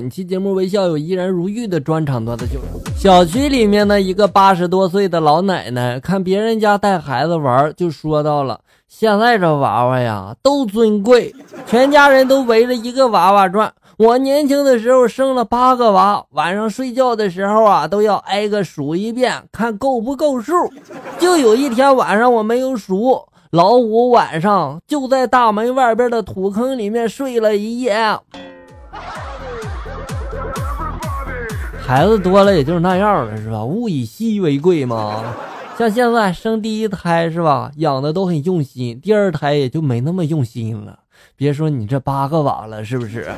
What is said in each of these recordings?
本期节目微笑有依然如玉的专场段子秀。小区里面的一个八十多岁的老奶奶，看别人家带孩子玩，就说到了：现在这娃娃呀都尊贵，全家人都围着一个娃娃转。我年轻的时候生了八个娃，晚上睡觉的时候啊都要挨个数一遍，看够不够数。就有一天晚上我没有数，老五晚上就在大门外边的土坑里面睡了一夜。孩子多了也就是那样了，是吧？物以稀为贵嘛。像现在生第一胎是吧，养的都很用心，第二胎也就没那么用心了。别说你这八个娃了，是不是？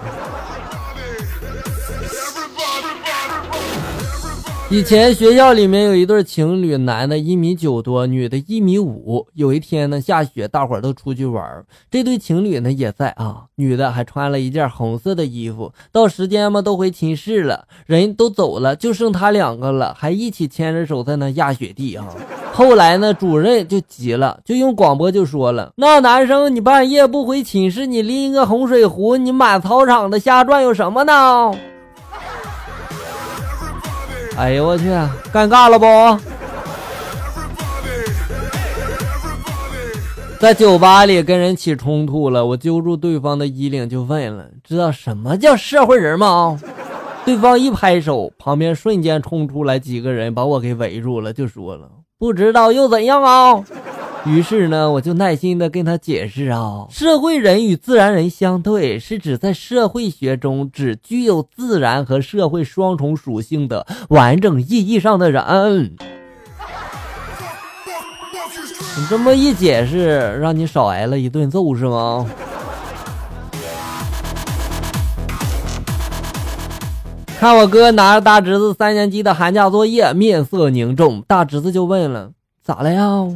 以前学校里面有一对情侣，男的一米九多，女的一米五。有一天呢，下雪，大伙儿都出去玩这对情侣呢也在啊，女的还穿了一件红色的衣服。到时间嘛，都回寝室了，人都走了，就剩他两个了，还一起牵着手在那压雪地啊。后来呢，主任就急了，就用广播就说了：“那男生，你半夜不回寝室，你拎一个红水壶，你满操场的瞎转悠什么呢？”哎呦我去，尴尬了不？在酒吧里跟人起冲突了，我揪住对方的衣领就问了：“知道什么叫社会人吗？”对方一拍手，旁边瞬间冲出来几个人把我给围住了，就说了：“不知道又怎样啊？”于是呢，我就耐心的跟他解释啊，社会人与自然人相对，是指在社会学中只具有自然和社会双重属性的完整意义上的人。你这么一解释，让你少挨了一顿揍是吗？看我哥拿着大侄子三年级的寒假作业，面色凝重，大侄子就问了：“咋了呀？”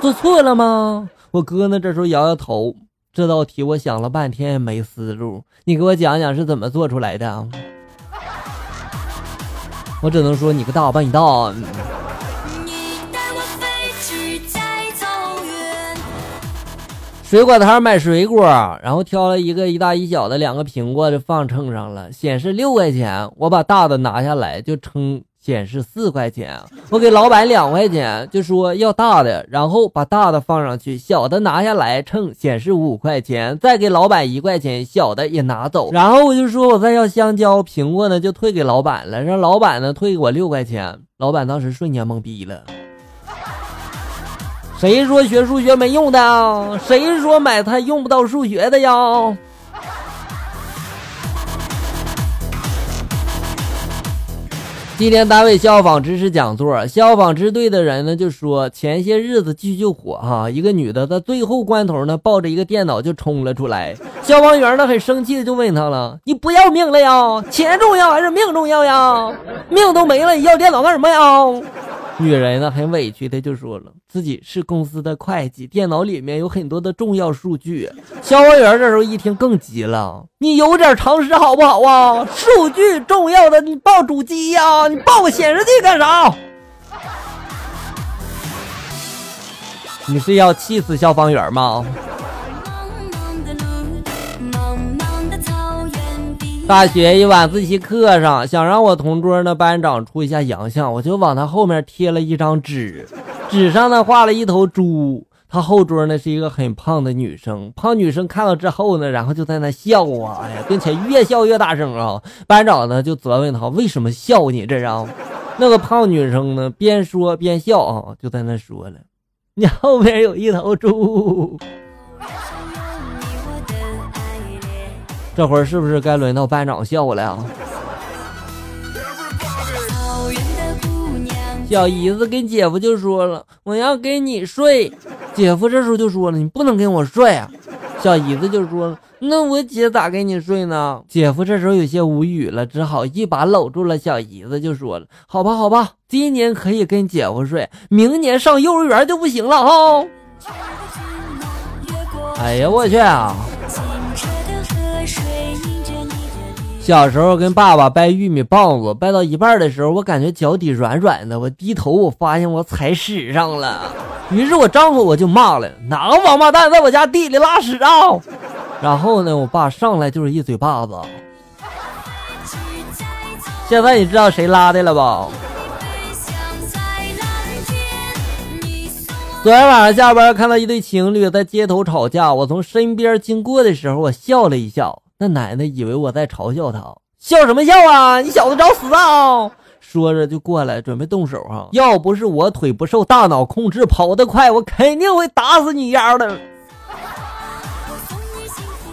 做错了吗？我哥呢？这时候摇摇头。这道题我想了半天没思路，你给我讲讲是怎么做出来的？我只能说你个大笨蛋！水果摊买水果，然后挑了一个一大一小的两个苹果，就放秤上了，显示六块钱。我把大的拿下来就称。显示四块钱，我给老板两块钱，就说要大的，然后把大的放上去，小的拿下来称显示五块钱，再给老板一块钱，小的也拿走，然后我就说我再要香蕉、苹果呢，就退给老板了，让老板呢退给我六块钱。老板当时瞬间懵逼了，谁说学数学没用的？谁说买菜用不到数学的呀？今天单位消防知识讲座，消防支队的人呢就说，前些日子救救火哈，一个女的在最后关头呢抱着一个电脑就冲了出来，消防员呢很生气的就问她了：“你不要命了呀？钱重要还是命重要呀？命都没了，你要电脑干什么呀？”女人呢很委屈的就说了，自己是公司的会计，电脑里面有很多的重要数据。消防员这时候一听更急了，你有点常识好不好啊？数据重要的你报主机呀，你报个显示器干啥？你是要气死消防员吗？大学一晚自习课上，想让我同桌的班长出一下洋相，我就往他后面贴了一张纸，纸上呢画了一头猪。他后桌呢是一个很胖的女生，胖女生看到之后呢，然后就在那笑啊，哎呀，并且越笑越大声啊。班长呢就责问他为什么笑你这啊？那个胖女生呢边说边笑啊，就在那说了，你后面有一头猪。这会儿是不是该轮到班长笑了？小姨子跟姐夫就说了：“我要跟你睡。”姐夫这时候就说了：“你不能跟我睡啊！”小姨子就说了：“那我姐咋跟你睡呢？”姐夫这时候有些无语了，只好一把搂住了小姨子，就说了：“好吧，好吧，今年可以跟姐夫睡，明年上幼儿园就不行了哈。”哎呀，我去啊！小时候跟爸爸掰玉米棒子，掰到一半的时候，我感觉脚底软软的，我低头，我发现我踩屎上了。于是我丈夫我就骂了：“哪个王八蛋在我家地里拉屎啊？”然后呢，我爸上来就是一嘴巴子。现在你知道谁拉的了吧？昨天晚上下班看到一对情侣在街头吵架，我从身边经过的时候，我笑了一笑。那奶奶以为我在嘲笑她，笑什么笑啊？你小子找死啊！说着就过来准备动手啊。要不是我腿不受大脑控制，跑得快，我肯定会打死你丫的。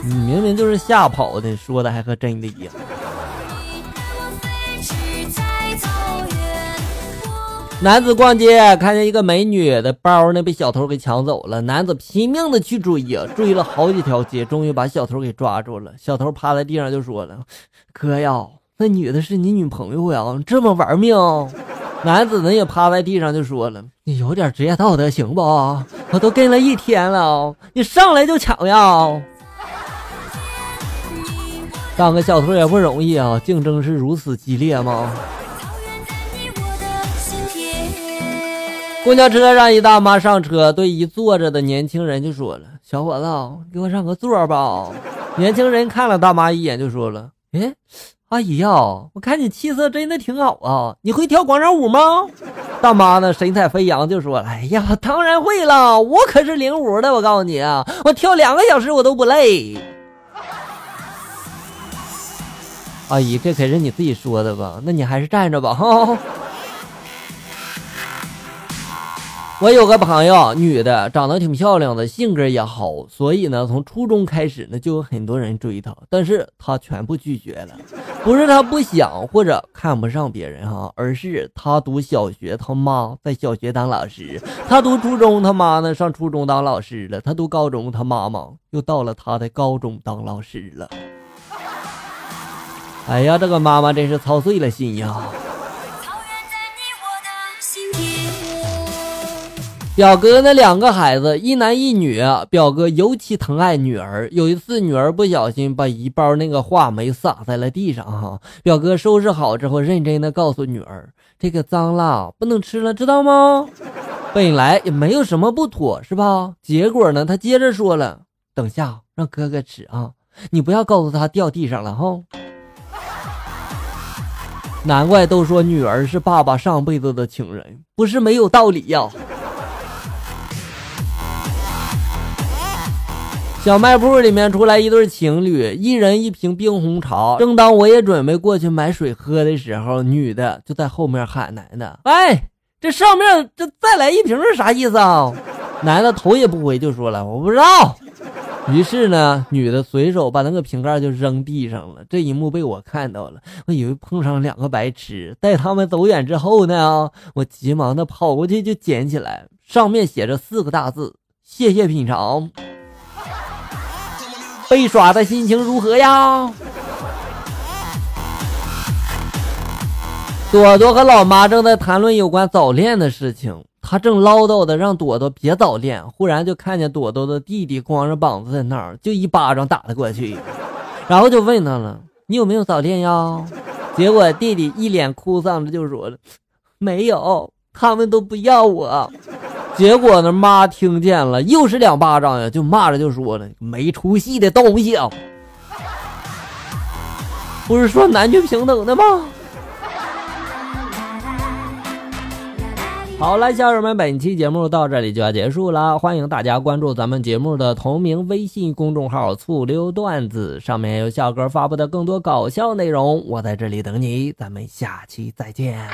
你明明就是吓跑的，说的还和真的一样。男子逛街看见一个美女的包呢被小偷给抢走了，男子拼命的去追呀，追了好几条街，终于把小偷给抓住了。小偷趴在地上就说了：“哥呀，那女的是你女朋友呀，这么玩命。”男子呢也趴在地上就说了：“你有点职业道德行不？我都跟了一天了，你上来就抢呀！当个小偷也不容易啊，竞争是如此激烈吗？”公交车上，一大妈上车，对一坐着的年轻人就说了：“小伙子，给我让个座吧。”年轻人看了大妈一眼，就说了：“哎，阿姨呀，我看你气色真的挺好啊，你会跳广场舞吗？”大妈呢，神采飞扬，就说：“哎呀，当然会了，我可是领舞的，我告诉你啊，我跳两个小时我都不累。”阿姨，这可是你自己说的吧？那你还是站着吧，哈。我有个朋友，女的，长得挺漂亮的，性格也好，所以呢，从初中开始呢，就有很多人追她，但是她全部拒绝了。不是她不想或者看不上别人哈，而是她读小学，她妈在小学当老师；她读初中，她妈呢上初中当老师了；她读高中，她妈妈又到了她的高中当老师了。哎呀，这个妈妈真是操碎了心呀！表哥那两个孩子一男一女，表哥尤其疼爱女儿。有一次，女儿不小心把一包那个话梅撒在了地上，哈，表哥收拾好之后，认真的告诉女儿：“这个脏了，不能吃了，知道吗？”本来也没有什么不妥，是吧？结果呢，他接着说了：“等下让哥哥吃啊，你不要告诉他掉地上了，哈。”难怪都说女儿是爸爸上辈子的情人，不是没有道理呀。小卖部里面出来一对情侣，一人一瓶冰红茶。正当我也准备过去买水喝的时候，女的就在后面喊男的：“哎，这上面这再来一瓶是啥意思啊？”男的头也不回就说了：“我不知道。”于是呢，女的随手把那个瓶盖就扔地上了。这一幕被我看到了，我以为碰上两个白痴。待他们走远之后呢，我急忙的跑过去就捡起来，上面写着四个大字：“谢谢品尝。”被耍的心情如何呀？朵朵和老妈正在谈论有关早恋的事情，他正唠叨的让朵朵别早恋，忽然就看见朵朵的弟弟光着膀子在那儿，就一巴掌打了过去，然后就问他了：“你有没有早恋呀？”结果弟弟一脸哭丧着就说了：“没有，他们都不要我。”结果呢？妈听见了，又是两巴掌呀，就骂着就说了：“没出息的东西啊！不是说男女平等的吗？”好了，小友们，本期节目到这里就要结束了，欢迎大家关注咱们节目的同名微信公众号“醋溜段子”，上面有小哥发布的更多搞笑内容。我在这里等你，咱们下期再见。